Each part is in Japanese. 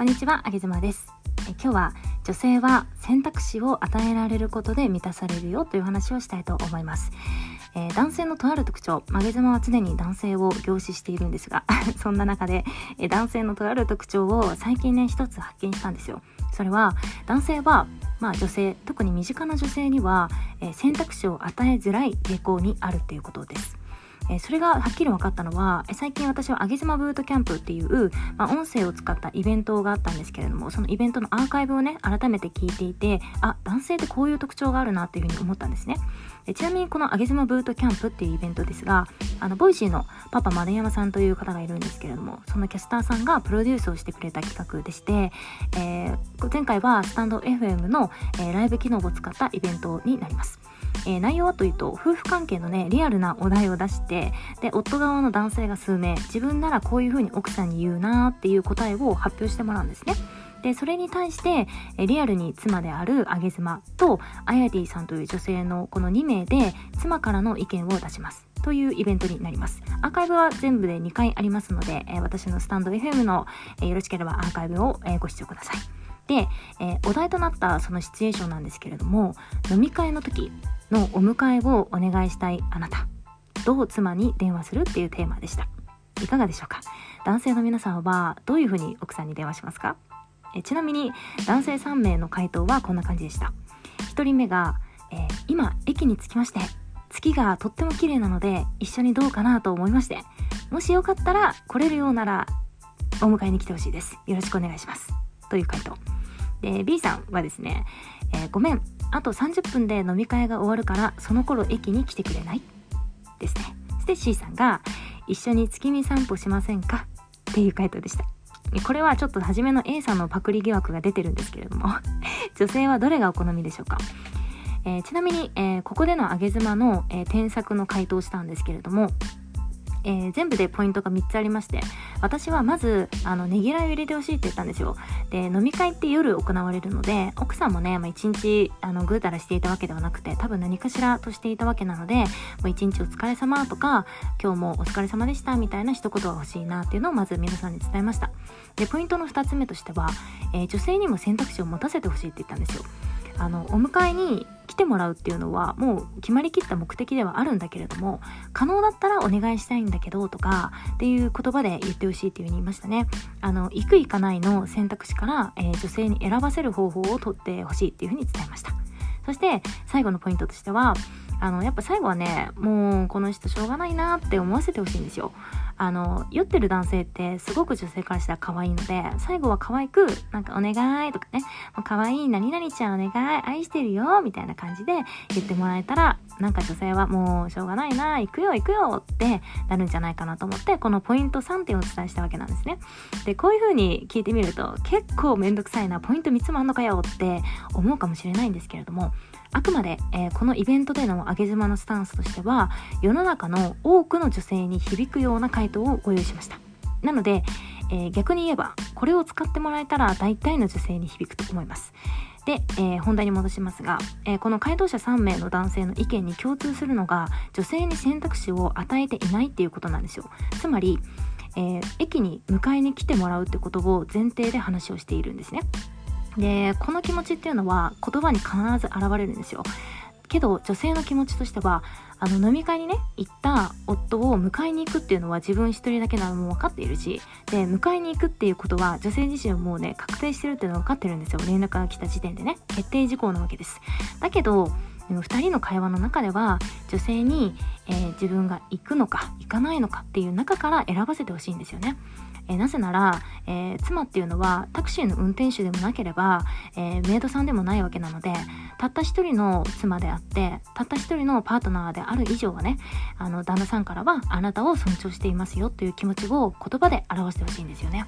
こんにちは、あげずまですえ。今日は女性は選択肢を与えられることで満たされるよという話をしたいと思います。えー、男性のとある特徴、曲げ妻は常に男性を凝視しているんですが、そんな中で、え、男性のとある特徴を最近ね、一つ発見したんですよ。それは、男性は、まあ女性、特に身近な女性には、えー、選択肢を与えづらい傾向にあるということです。えそれがはっきり分かったのは、え最近私はあげ妻ブートキャンプっていう、まあ、音声を使ったイベントがあったんですけれども、そのイベントのアーカイブをね、改めて聞いていて、あ、男性ってこういう特徴があるなっていうふうに思ったんですね。でちなみにこのあげ妻ブートキャンプっていうイベントですが、あの、 Voicy のパパ丸山さんという方がいるんですけれども、そのキャスターさんがプロデュースをしてくれた企画でして、えー、前回はスタンド FM の、えー、ライブ機能を使ったイベントになります。えー、内容はというと夫婦関係のねリアルなお題を出してで夫側の男性が数名自分ならこういうふうに奥さんに言うなっていう答えを発表してもらうんですね。でそれに対してリアルに妻であるあげ妻とあやティさんという女性のこの2名で妻からの意見を出します。というイベントになります。アーカイブは全部で2回ありますので、私のスタンド FM の、えよろしければアーカイブを、ご視聴ください。で、えお題となったそのシチュエーションなんですけれども、飲み会の時、のお迎えをお願いしたいあなた。どう妻に電話するっていうテーマでした。いかがでしょうか？男性の皆さんはどういうふうに奥さんに電話しますか？えちなみに男性3名の回答はこんな感じでした。1人目が、えー、今駅に着きまして月がとっても綺麗なので一緒にどうかなと思いましてもしよかったら来れるようならお迎えに来てほしいです。よろしくお願いします。という回答。で B さんはですね、えー、ごめんあと30分で飲み会が終わるからその頃駅に来てくれない？ですね。そして C さんが一緒に月見散歩しませんか？っていう回答でした。これはちょっと初めの A さんのパクリ疑惑が出てるんですけれども 女性はどれがお好みでしょうか、えー、ちなみに、えー、ここでの上げ妻の、えー、添削の回答をしたんですけれどもえー、全部でポイントが3つありまして私はまずあのねぎらいを入れてほしいって言ったんですよ。で飲み会って夜行われるので奥さんもね、まあ、1日あのぐうたらしていたわけではなくて多分何かしらとしていたわけなのでもう1日お疲れ様とか今日もお疲れ様でしたみたいな一言が欲しいなっていうのをまず皆さんに伝えました。でポイントの2つ目としては、えー、女性にも選択肢を持たせてほしいって言ったんですよ。あのお迎えに来てもらうっていうのはもう決まりきった目的ではあるんだけれども可能だったらお願いしたいんだけどとかっていう言葉で言ってほしいっていう風に言いましたね。あの行く行かないの選択肢から、えー、女性に選ばせる方法をとってほしいっていう風に伝えました。そして最後のポイントとしてはあのやっぱ最後はねもうこの人しょうがないなって思わせてほしいんですよ。あの酔ってる男性ってすごく女性からしたら可愛いので最後は可愛くなんかお願いとかね可愛い何々ちゃんお願い愛してるよみたいな感じで言ってもらえたらなんか女性はもうしょうがないな行くよ行くよってなるんじゃないかなと思ってこのポイント3点をお伝えしたわけなんですね。でこういう風に聞いてみると結構めんどくさいなポイント3つもあんのかよって思うかもしれないんですけれどもあくまで、えー、このイベントでの上げ妻のスタンスとしては世の中の多くの女性に響くような回答をご用意しました。なので、えー、逆に言えばこれを使ってもらえたら大体の女性に響くと思います。で、えー、本題に戻しますが、えー、この回答者3名の男性の意見に共通するのが女性に選択肢を与えていないっていうことなんですよ。つまり、えー、駅に迎えに来てもらうってことを前提で話をしているんですね。でこの気持ちっていうのは言葉に必ず現れるんですよ。けど女性の気持ちとしてはあの飲み会にね行った夫を迎えに行くっていうのは自分一人だけなのも分かっているしで迎えに行くっていうことは女性自身はもうね確定してるっていうのは分かってるんですよ。連絡が来た時点でね。決定事項なわけです。だけど2人の会話の中では女性に、えー、自分が行くのか行かないのかっていう中から選ばせてほしいんですよねえなぜなら、えー、妻っていうのはタクシーの運転手でもなければ、え、メイドさんでもないわけなのでたった一人の妻であってたった一人のパートナーである以上はねあの旦那さんからはあなたを尊重していますよという気持ちを言葉で表してほしいんですよね。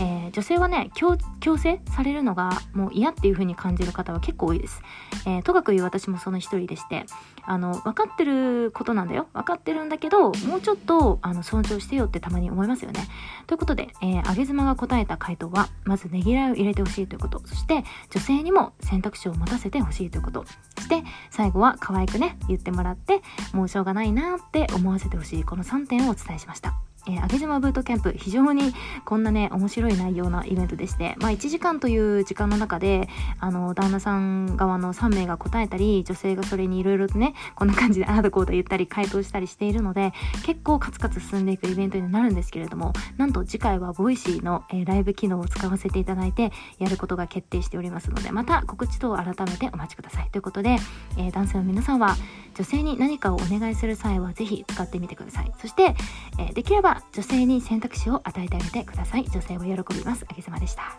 えー、女性はね強制されるのがもう嫌っていう風に感じる方は結構多いです、えー、とかくいう私もその一人でしてあの分かってることなんだよ。分かってるんだけどもうちょっとあの尊重してよってたまに思いますよね。ということで、えー、上げ妻が答えた回答はまずねぎらいを入れてほしいということ。そして女性にも選択肢を持たせてほしいということ。そして最後は可愛くね言ってもらってもうしょうがないなって思わせてほしいこの3点をお伝えしました。えー、上げ島ブートキャンプ非常にこんなね面白い内容なイベントでして、まあ、1時間という時間の中であの旦那さん側の3名が答えたり女性がそれにいろいろとねこんな感じでああだこうだ言ったり回答したりしているので結構カツカツ進んでいくイベントになるんですけれどもなんと次回は Voicy の、えー、ライブ機能を使わせていただいてやることが決定しておりますのでまた告知等を改めてお待ちください。ということで、えー、男性の皆さんは女性に何かをお願いする際はぜひ使ってみてください。そして、えー、できれば女性に選択肢を与えてあげてください。女性は喜びます。あげさまでした。